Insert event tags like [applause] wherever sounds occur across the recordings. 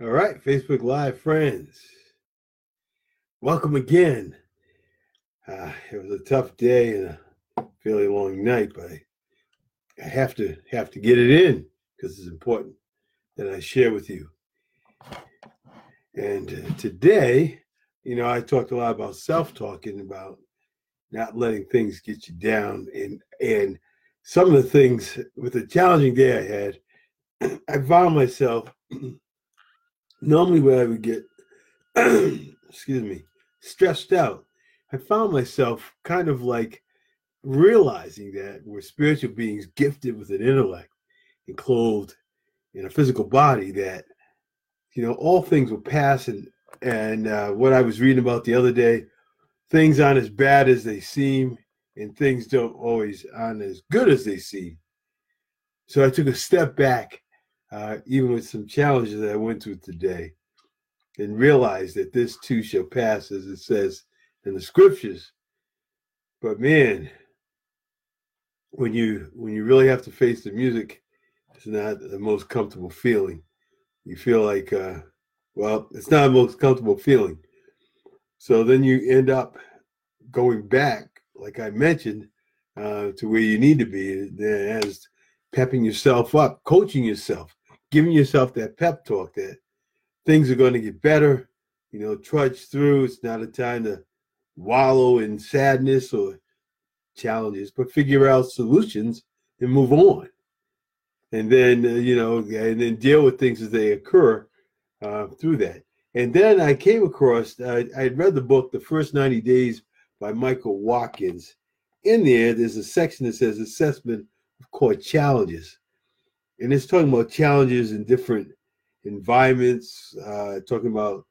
All right, Facebook Live friends. Welcome again. Uh, it was a tough day and a fairly long night, but I, I have to have to get it in because it's important that I share with you. And uh, today, you know, I talked a lot about self-talking about not letting things get you down and and some of the things with the challenging day I had, [clears throat] I found myself [clears throat] normally where I would get, [clears throat] excuse me, stressed out, I found myself kind of like realizing that we're spiritual beings gifted with an intellect and clothed in a physical body that, you know, all things will pass. And, and uh, what I was reading about the other day, things aren't as bad as they seem and things don't always aren't as good as they seem. So I took a step back uh, even with some challenges that I went through today, and realize that this too shall pass, as it says in the scriptures. But man, when you when you really have to face the music, it's not the most comfortable feeling. You feel like, uh, well, it's not the most comfortable feeling. So then you end up going back, like I mentioned, uh, to where you need to be, as pepping yourself up, coaching yourself, giving yourself that pep talk that things are going to get better. You know, trudge through. It's not a time to wallow in sadness or challenges, but figure out solutions and move on. And then, uh, you know, and then deal with things as they occur uh, through that. And then I came across, I had read the book, The First 90 Days by Michael Watkins. In there, there's a section that says assessment of core challenges and it's talking about challenges in different environments, uh, talking about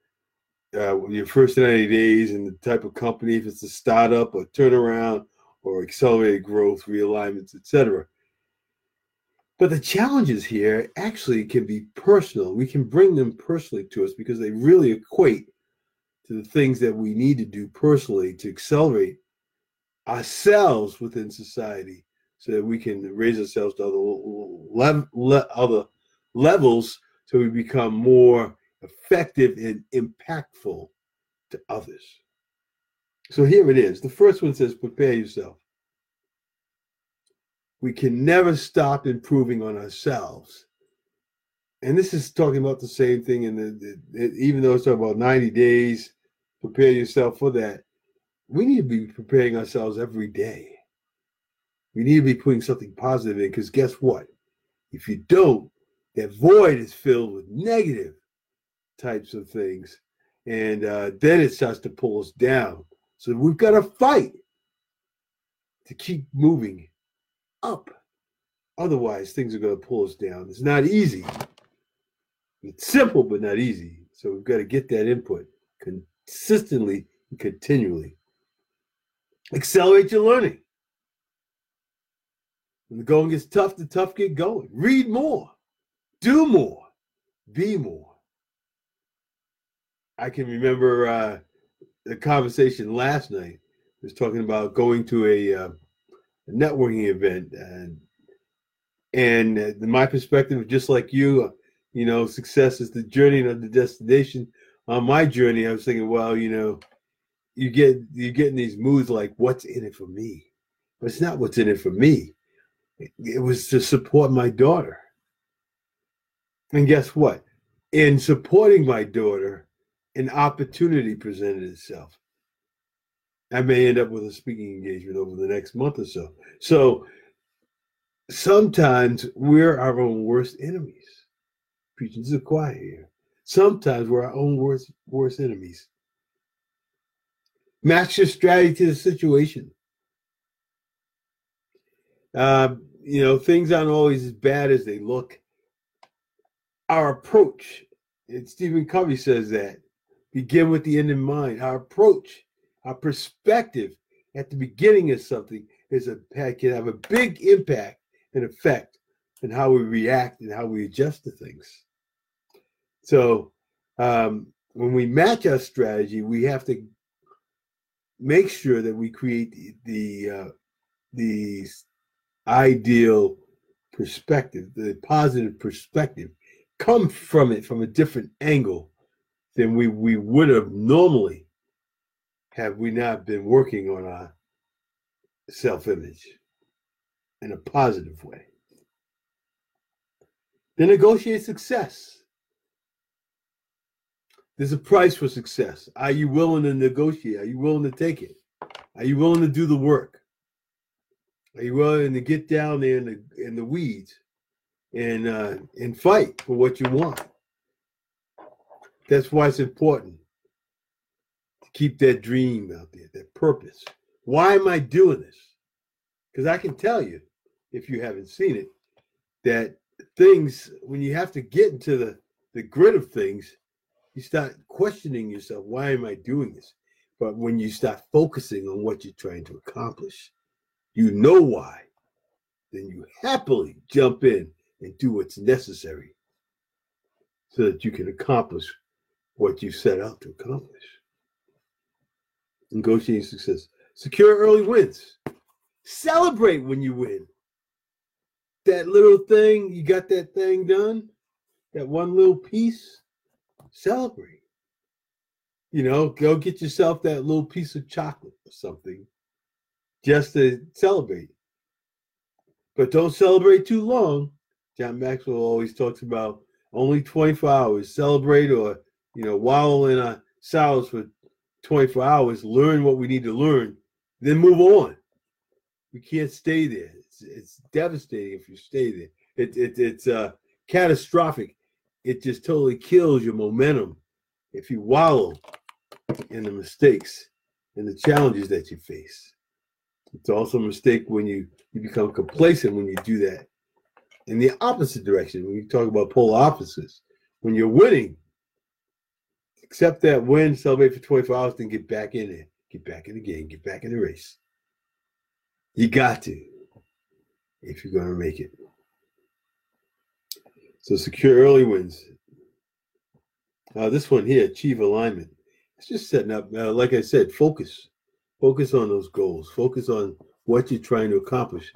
uh, your first 90 days and the type of company, if it's a startup or turnaround or accelerated growth, realignments, etc. But the challenges here actually can be personal. We can bring them personally to us because they really equate to the things that we need to do personally to accelerate ourselves within society so that we can raise ourselves to other, le- other levels so we become more effective and impactful to others. So here it is. The first one says, prepare yourself. We can never stop improving on ourselves. And this is talking about the same thing. And even though it's about 90 days, prepare yourself for that. We need to be preparing ourselves every day. We need to be putting something positive in because guess what? If you don't, that void is filled with negative types of things. And uh, then it starts to pull us down. So we've got to fight to keep moving up. Otherwise, things are going to pull us down. It's not easy. It's simple, but not easy. So we've got to get that input consistently and continually. Accelerate your learning. When the going gets tough, the tough get going. Read more, do more, be more. I can remember uh, the conversation last night. I was talking about going to a, uh, a networking event, and and uh, my perspective, just like you, uh, you know, success is the journey, not the destination. On my journey, I was thinking, well, you know, you get you get in these moods like, what's in it for me? But it's not what's in it for me it was to support my daughter. And guess what? In supporting my daughter, an opportunity presented itself. I may end up with a speaking engagement over the next month or so. So sometimes we're our own worst enemies. Preaching to the choir here. Sometimes we're our own worst worst enemies. Match your strategy to the situation. Um, you know, things aren't always as bad as they look. Our approach, and Stephen Covey says that, begin with the end in mind. Our approach, our perspective at the beginning of something is a can have a big impact and effect in how we react and how we adjust to things. So um, when we match our strategy, we have to make sure that we create the the, uh, the ideal perspective, the positive perspective come from it from a different angle than we, we would have normally have we not been working on our self image in a positive way. Then negotiate success. There's a price for success. Are you willing to negotiate? Are you willing to take it? Are you willing to do the work? You willing to get down there in the in the weeds and uh, and fight for what you want? That's why it's important to keep that dream out there, that purpose. Why am I doing this? Because I can tell you, if you haven't seen it, that things when you have to get into the the grit of things, you start questioning yourself. Why am I doing this? But when you start focusing on what you're trying to accomplish, you know why. Then you happily jump in and do what's necessary so that you can accomplish what you set out to accomplish. Negotiating success. Secure early wins. Celebrate when you win. That little thing, you got that thing done, that one little piece, celebrate. You know, go get yourself that little piece of chocolate or something just to celebrate. But don't celebrate too long. John Maxwell always talks about only 24 hours. Celebrate or, you know, wallow in our sorrows for 24 hours, learn what we need to learn, then move on. We can't stay there. It's, it's devastating if you stay there. It, it, it's uh, catastrophic. It just totally kills your momentum if you wallow in the mistakes and the challenges that you face. It's also a mistake when you, you become complacent when you do that. In the opposite direction, when you talk about polar opposites, when you're winning, accept that win, celebrate for 24 hours, then get back in it. get back in the game, get back in the race. You got to if you're going to make it. So secure early wins. Uh, this one here, achieve alignment. It's just setting up, uh, like I said, focus. Focus on those goals. Focus on what you're trying to accomplish,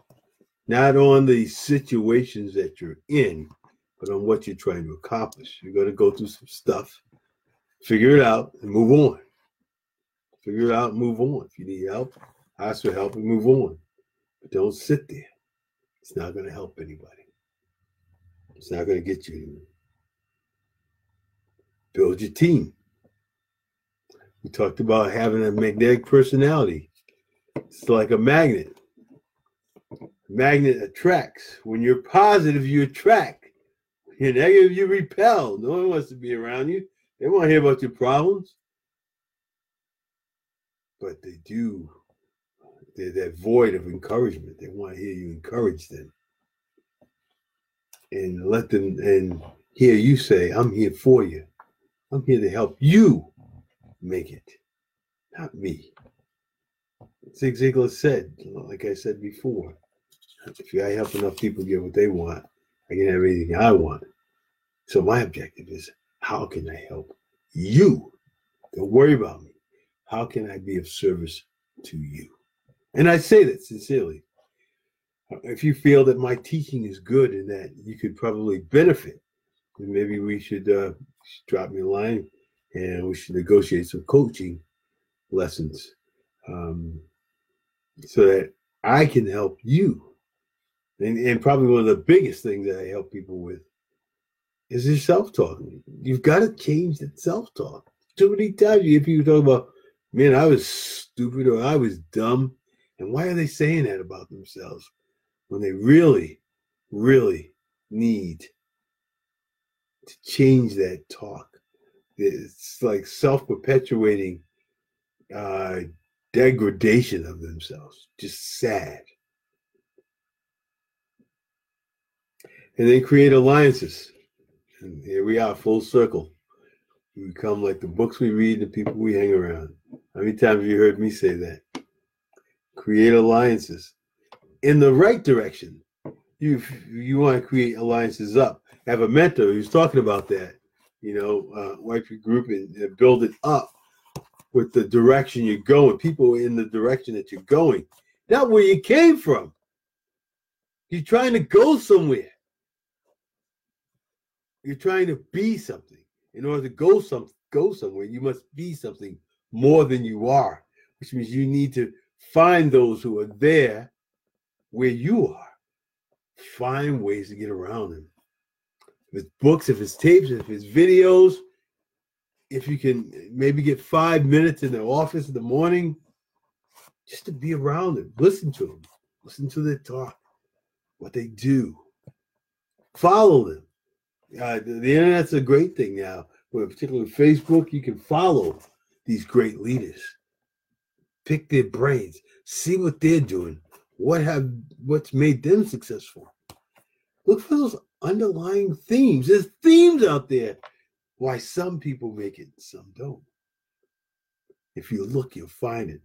not on the situations that you're in, but on what you're trying to accomplish. You're going to go through some stuff, figure it out, and move on. Figure it out and move on. If you need help, ask for help and move on. But don't sit there. It's not going to help anybody. It's not going to get you anywhere. Build your team. We talked about having a magnetic personality. It's like a magnet. Magnet attracts. When you're positive, you attract. When you're negative, you repel. No one wants to be around you. They want to hear about your problems. But they do. They're that void of encouragement. They want to hear you encourage them. And let them and hear you say, I'm here for you. I'm here to help you make it, not me. Zig Ziglar said, like I said before, if I help enough people get what they want, I can have anything I want. So my objective is how can I help you? Don't worry about me. How can I be of service to you? And I say that sincerely. If you feel that my teaching is good and that you could probably benefit, then maybe we should uh, drop me a line and we should negotiate some coaching lessons um, so that I can help you. And, and probably one of the biggest things that I help people with is your self talk. You've got to change that self talk. Too many times you hear people talk about, man, I was stupid or I was dumb. And why are they saying that about themselves when they really, really need to change that talk? It's like self-perpetuating uh, degradation of themselves. Just sad. And then create alliances. And here we are, full circle. We become like the books we read, the people we hang around. How many times have you heard me say that? Create alliances in the right direction. You you want to create alliances up. Have a mentor who's talking about that you know, uh, wipe your group and, build it up with the direction you're going, people in the direction that you're going, not where you came from. You're trying to go somewhere. you're trying to be something. In order to go some go somewhere, you must be something more than you are, which means you need to find those who are there where you are. Find ways to get around them. It's books, if it's tapes, if it's videos, if you can maybe get five minutes in the office in the morning, just to be around them, listen to them, listen to their talk, what they do, follow them. Uh, the, the internet's a great thing now. Where particularly Facebook, you can follow these great leaders, pick their brains, see what they're doing, what have what's made them successful. Look for those underlying themes. There's themes out there why some people make it, some don't. If you look, you'll find it.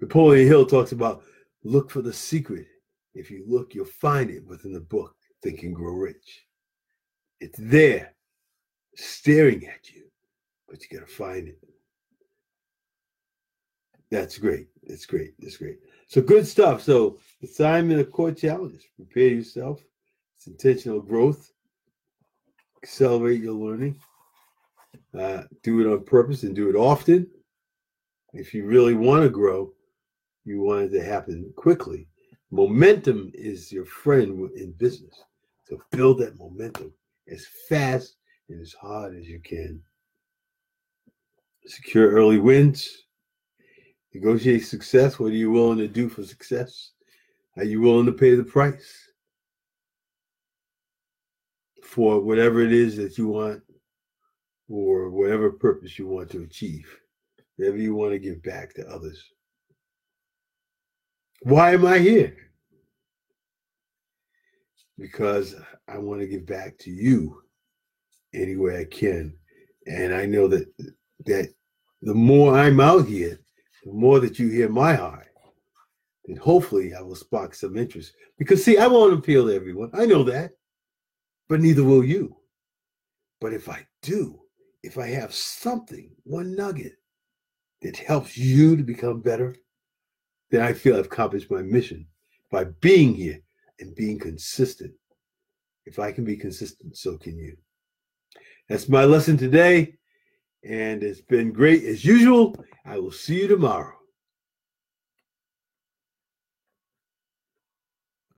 Napoleon Hill talks about look for the secret. If you look, you'll find it within the book, Think and Grow Rich. It's there, staring at you, but you got to find it. That's great. That's great. That's great. So good stuff. So assignment of core challenges. Prepare yourself. Intentional growth. Accelerate your learning. Uh, do it on purpose and do it often. If you really want to grow, you want it to happen quickly. Momentum is your friend in business. So build that momentum as fast and as hard as you can. Secure early wins. Negotiate success. What are you willing to do for success? Are you willing to pay the price for whatever it is that you want or whatever purpose you want to achieve? Whatever you want to give back to others. Why am I here? Because I want to give back to you any way I can. And I know that that the more I'm out here, the more that you hear my heart, then hopefully I will spark some interest. Because see, I won't appeal to everyone. I know that. But neither will you. But if I do, if I have something, one nugget that helps you to become better, then I feel I've accomplished my mission by being here and being consistent. If I can be consistent, so can you. That's my lesson today. And it's been great as usual. I will see you tomorrow.